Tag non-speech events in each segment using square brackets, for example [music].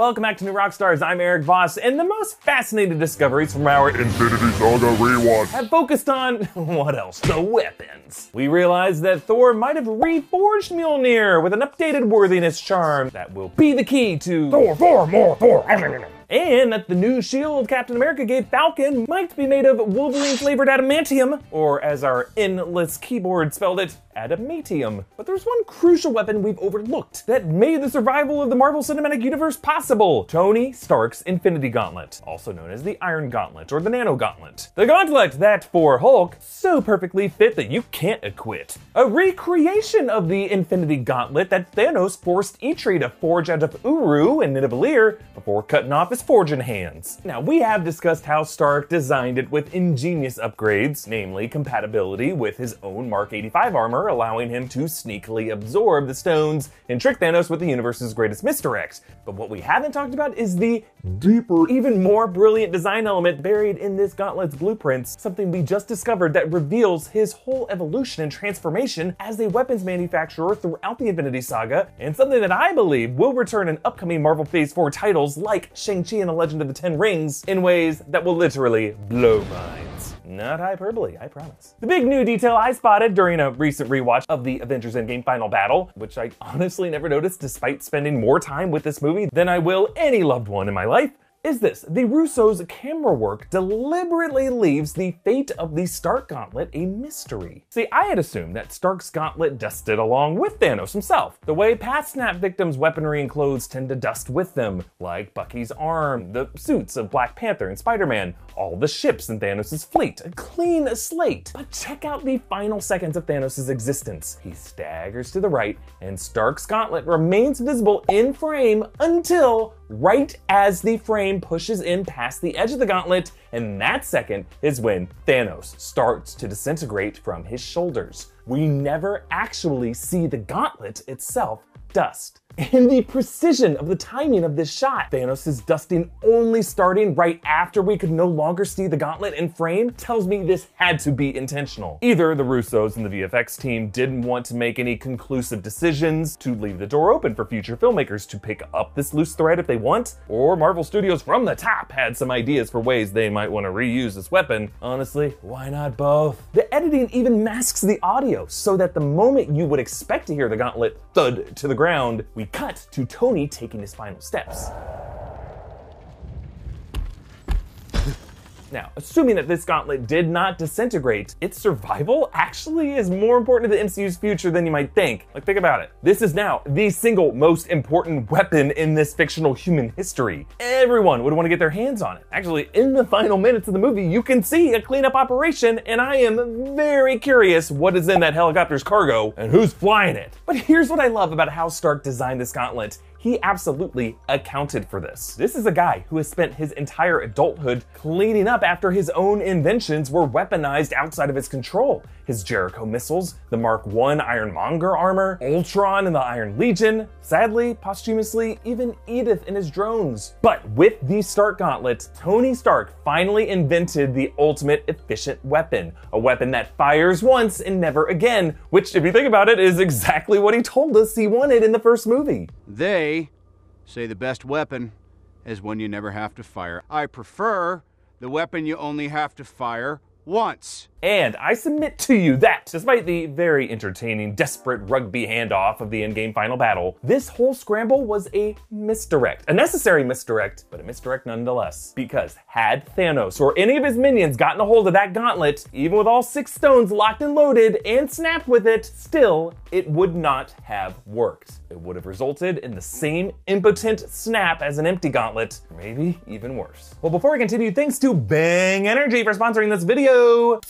Welcome back to New Rockstars. I'm Eric Voss, and the most fascinating discoveries from our Infinity Saga rewatch. have focused on [laughs] what else? The weapons. We realized that Thor might have reforged Mjolnir with an updated worthiness charm that will be the key to Thor, Thor, more Thor. and that the new shield Captain America gave Falcon might be made of Wolverine flavored adamantium, or as our endless keyboard spelled it, adamantium. But there's one crucial weapon we've overlooked that made the survival of the Marvel Cinematic Universe possible Tony Stark's Infinity Gauntlet, also known as the Iron Gauntlet or the Nano Gauntlet. The gauntlet that, for Hulk, so perfectly fit that you can't acquit. A recreation of the Infinity Gauntlet that Thanos forced Eitri to forge out of Uru and Nidavellir before cutting off his forging hands. Now, we have discussed how Stark designed it with ingenious upgrades, namely compatibility with his own Mark 85 armor, allowing him to sneakily absorb the stones and trick Thanos with the universe's greatest misdirect. But what we haven't talked about is the deeper, even more brilliant design element buried in this gauntlet's blueprints, something we just discovered that reveals his whole evolution and transformation as a weapons manufacturer throughout the Infinity Saga, and something that I believe will return in upcoming Marvel Phase 4 titles like Shang-Chi and the Legend of the Ten Rings in ways that will literally blow minds. Not hyperbole, I promise. The big new detail I spotted during a recent rewatch of the Avengers Endgame final battle, which I honestly never noticed despite spending more time with this movie than I will any loved one in my life, is this. The Russo's camera work deliberately leaves the fate of the Stark Gauntlet a mystery. See, I had assumed that Stark's gauntlet dusted along with Thanos himself, the way past snap victims' weaponry and clothes tend to dust with them, like Bucky's arm, the suits of Black Panther and Spider-Man, all the ships in Thanos' fleet, a clean slate. But check out the final seconds of Thanos' existence. He staggers to the right, and Stark's gauntlet remains visible in frame until right as the frame pushes in past the edge of the gauntlet, and that second is when Thanos starts to disintegrate from his shoulders. We never actually see the gauntlet itself dust. And the precision of the timing of this shot, Thanos' dusting only starting right after we could no longer see the gauntlet in frame, tells me this had to be intentional. Either the Russos and the VFX team didn't want to make any conclusive decisions to leave the door open for future filmmakers to pick up this loose thread if they want, or Marvel Studios from the top had some ideas for ways they might want to reuse this weapon. Honestly, why not both? The editing even masks the audio so that the moment you would expect to hear the gauntlet thud to the ground, we cut to Tony taking his final steps. Now, assuming that this gauntlet did not disintegrate, its survival actually is more important to the MCU's future than you might think. Like, think about it. This is now the single most important weapon in this fictional human history. Everyone would want to get their hands on it. Actually, in the final minutes of the movie, you can see a cleanup operation, and I am very curious what is in that helicopter's cargo and who's flying it. But here's what I love about how Stark designed this gauntlet he absolutely accounted for this. This is a guy who has spent his entire adulthood cleaning up after his own inventions were weaponized outside of his control. His Jericho missiles, the Mark I Iron Monger armor, Ultron and the Iron Legion, sadly, posthumously, even Edith and his drones. But with the Stark Gauntlet, Tony Stark finally invented the ultimate efficient weapon, a weapon that fires once and never again, which, if you think about it, is exactly what he told us he wanted in the first movie. They say the best weapon is one you never have to fire. I prefer the weapon you only have to fire once. And I submit to you that, despite the very entertaining, desperate rugby handoff of the endgame final battle, this whole scramble was a misdirect. A necessary misdirect, but a misdirect nonetheless. Because had Thanos or any of his minions gotten a hold of that gauntlet, even with all six stones locked and loaded and snapped with it, still, it would not have worked. It would have resulted in the same impotent snap as an empty gauntlet, maybe even worse. Well, before we continue, thanks to Bang Energy for sponsoring this video.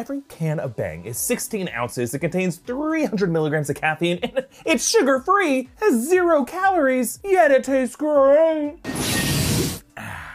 Every can of Bang is 16 ounces. It contains 300 milligrams of caffeine and it's sugar free, has zero calories, yet it tastes great.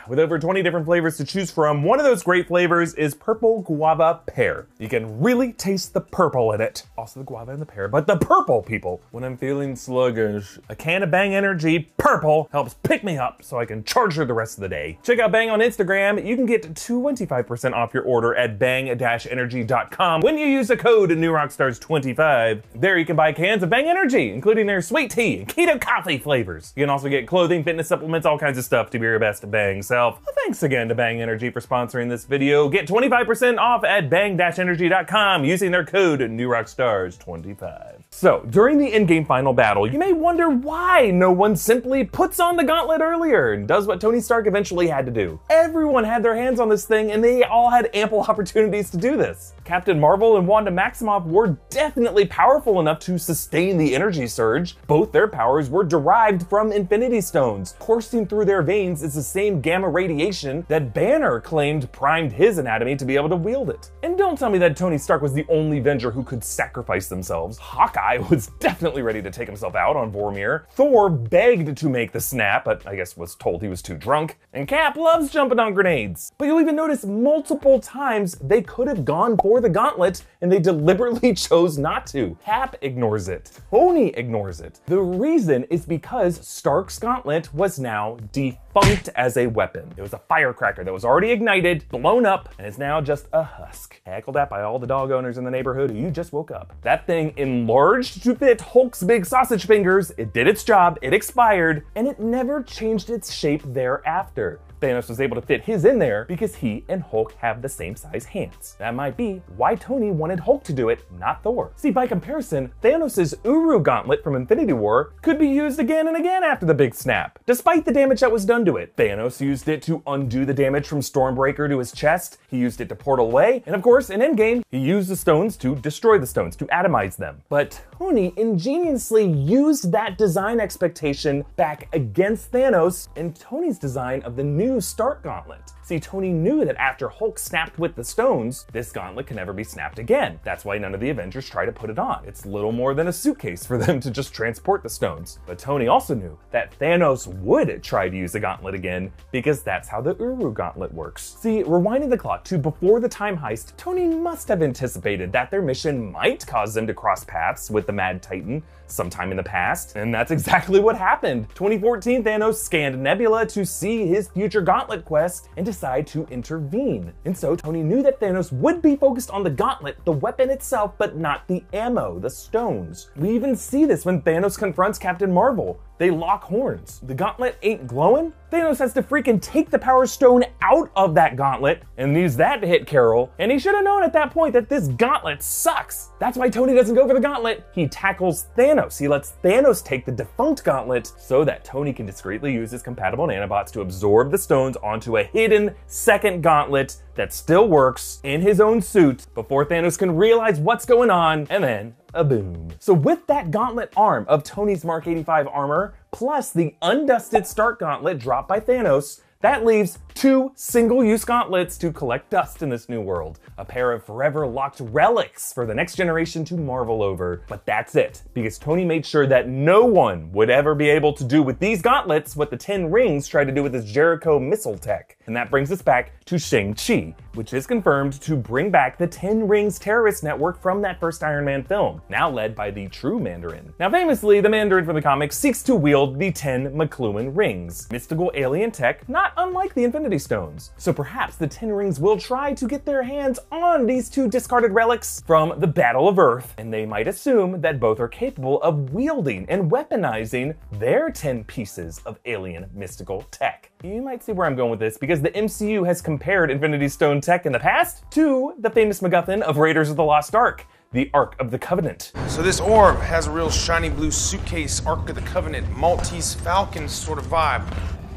With over 20 different flavors to choose from, one of those great flavors is purple guava pear. You can really taste the purple in it. Also the guava and the pear, but the purple, people. When I'm feeling sluggish, a can of Bang Energy purple helps pick me up so I can charge her the rest of the day. Check out Bang on Instagram. You can get 25% off your order at bang-energy.com when you use the code NewRockstars25. There you can buy cans of Bang Energy, including their sweet tea and keto coffee flavors. You can also get clothing, fitness supplements, all kinds of stuff to be your best Bang self. Well, thanks again to Bang Energy for sponsoring this video. Get 25% off at bang-energy.com using their code NewRockstars25. So, during the Endgame final battle, you may wonder why no one simply puts on the gauntlet earlier and does what Tony Stark eventually had to do. Everyone had their hands on this thing and they all had ample [laughs] opportunities to do this. Captain Marvel and Wanda Maximoff were definitely powerful enough to sustain the energy surge. Both their powers were derived from Infinity Stones. Coursing through their veins is the same gamma radiation that Banner claimed primed his anatomy to be able to wield it. And don't tell me that Tony Stark was the only Avenger who could sacrifice themselves. Hawkeye [laughs] was definitely ready to take himself out on Vormir. Thor begged to make the snap, but I guess was told he was too drunk. And Cap loves jumping on grenades. But you'll even notice multiple times they could have gone for the gauntlet and they deliberately [laughs] chose not to. Cap ignores it. Tony ignores it. The reason is because Stark's gauntlet was now defunct as a weapon. It was a firecracker that was already ignited, blown up, and is now just a husk. Heckled at by all the dog owners in the neighborhood who you just woke up. That thing enlarged to fit Hulk's big sausage fingers, it did its job, it expired, and it never changed its shape thereafter. Thanos was able to fit his in there because he and Hulk have the same size hands. That might be why Tony wanted Hulk to do it, not Thor. See, by comparison, Thanos' Uru gauntlet from Infinity War could be used again and again after the big snap, despite the damage that was done to it. Thanos used it to undo the damage from Stormbreaker to his chest, he used it to portal away, and of course, in Endgame, he used the stones to destroy the stones, to atomize them. But Tony ingeniously used that design expectation back against Thanos in Tony's design of the new Stark Gauntlet. See, Tony knew that after Hulk snapped with the stones, this gauntlet can never be snapped again. That's why none of the Avengers try to put it on. It's little more than a suitcase for them [laughs] to just transport the stones. But Tony also knew that Thanos would try to use the gauntlet again because that's how the Uru gauntlet works. See, rewinding the clock to before the time heist, Tony must have anticipated that their mission might cause them to cross paths with the Mad Titan sometime in the past, and that's [laughs] exactly what happened. 2014, Thanos scanned Nebula to see his future gauntlet quest and decide to intervene. And so Tony knew that Thanos would be focused on the gauntlet, the weapon itself, but not the ammo, the stones. We even see this when Thanos confronts Captain Marvel. They lock horns. The gauntlet ain't glowing? Thanos has to freaking take the Power Stone out of that gauntlet and use that to hit Carol. And he should have known at that point that this gauntlet sucks. That's why Tony doesn't go for the gauntlet. He tackles Thanos. He lets Thanos take the defunct gauntlet so that Tony can discreetly use his compatible nanobots to absorb the stones onto a hidden second gauntlet that still works in his own suit before Thanos can realize what's going on and then a boom. So with that gauntlet arm of Tony's Mark 85 armor, plus the undusted Stark gauntlet dropped by Thanos, that leaves two single-use gauntlets to collect dust in this new world. A pair of forever locked relics for the next generation to marvel over. But that's it, because Tony made sure that no one would ever be able to do with these gauntlets what the Ten Rings tried to do with his Jericho missile tech. And that brings us back to Shang-Chi, which is confirmed to bring back the Ten Rings terrorist network from that first Iron Man film, now led by the true Mandarin. Now famously, the Mandarin from the comics seeks to wield the Ten Makluan Rings, mystical alien tech not unlike the Infinity Stones. So perhaps the Ten Rings will try to get their hands on these two discarded relics from the Battle of Earth, and they might assume that both are capable of wielding and weaponizing their 10 pieces of alien mystical tech. You might see where I'm going with this because the MCU has compared Infinity Stone tech in the past to the famous MacGuffin of Raiders of the Lost Ark the Ark of the Covenant. So this orb has a real shiny blue suitcase, Ark of the Covenant, Maltese Falcon sort of vibe.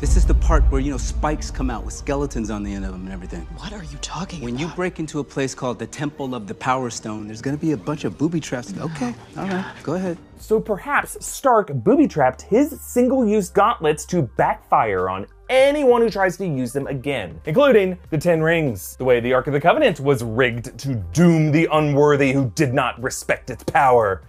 This is the part where, you know, spikes come out with skeletons on the end of them and everything. What are you talking When about? When you break into a place called the Temple of the Power Stone, there's gonna be a bunch of booby traps. Oh okay, all right, go ahead. So perhaps Stark booby trapped his single use gauntlets to backfire on anyone who tries to use them again, including the Ten Rings, the way the Ark of the Covenant was rigged to doom the unworthy who did not respect its power.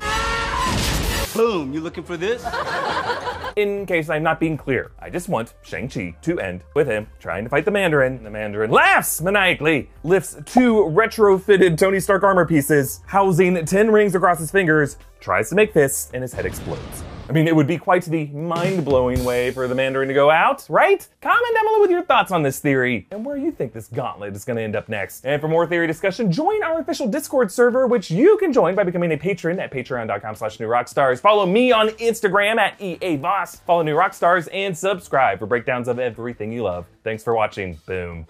Boom, you looking for this? [laughs] In case I'm not being clear, I just want Shang-Chi to end with him trying to fight the Mandarin. The Mandarin laughs maniacally, lifts two retrofitted Tony Stark armor pieces, housing 10 rings across his fingers, tries to make fists, and his head explodes. I mean, it would be quite the mind blowing way for the Mandarin to go out, right? Comment down below with your thoughts on this theory and where you think this gauntlet is going to end up next. And for more theory discussion, join our official Discord server, which you can join by becoming a patron at patreon.com slash new rockstars. Follow me on Instagram at EAVoss. Follow New Rockstars and subscribe for breakdowns of everything you love. Thanks for watching. Boom.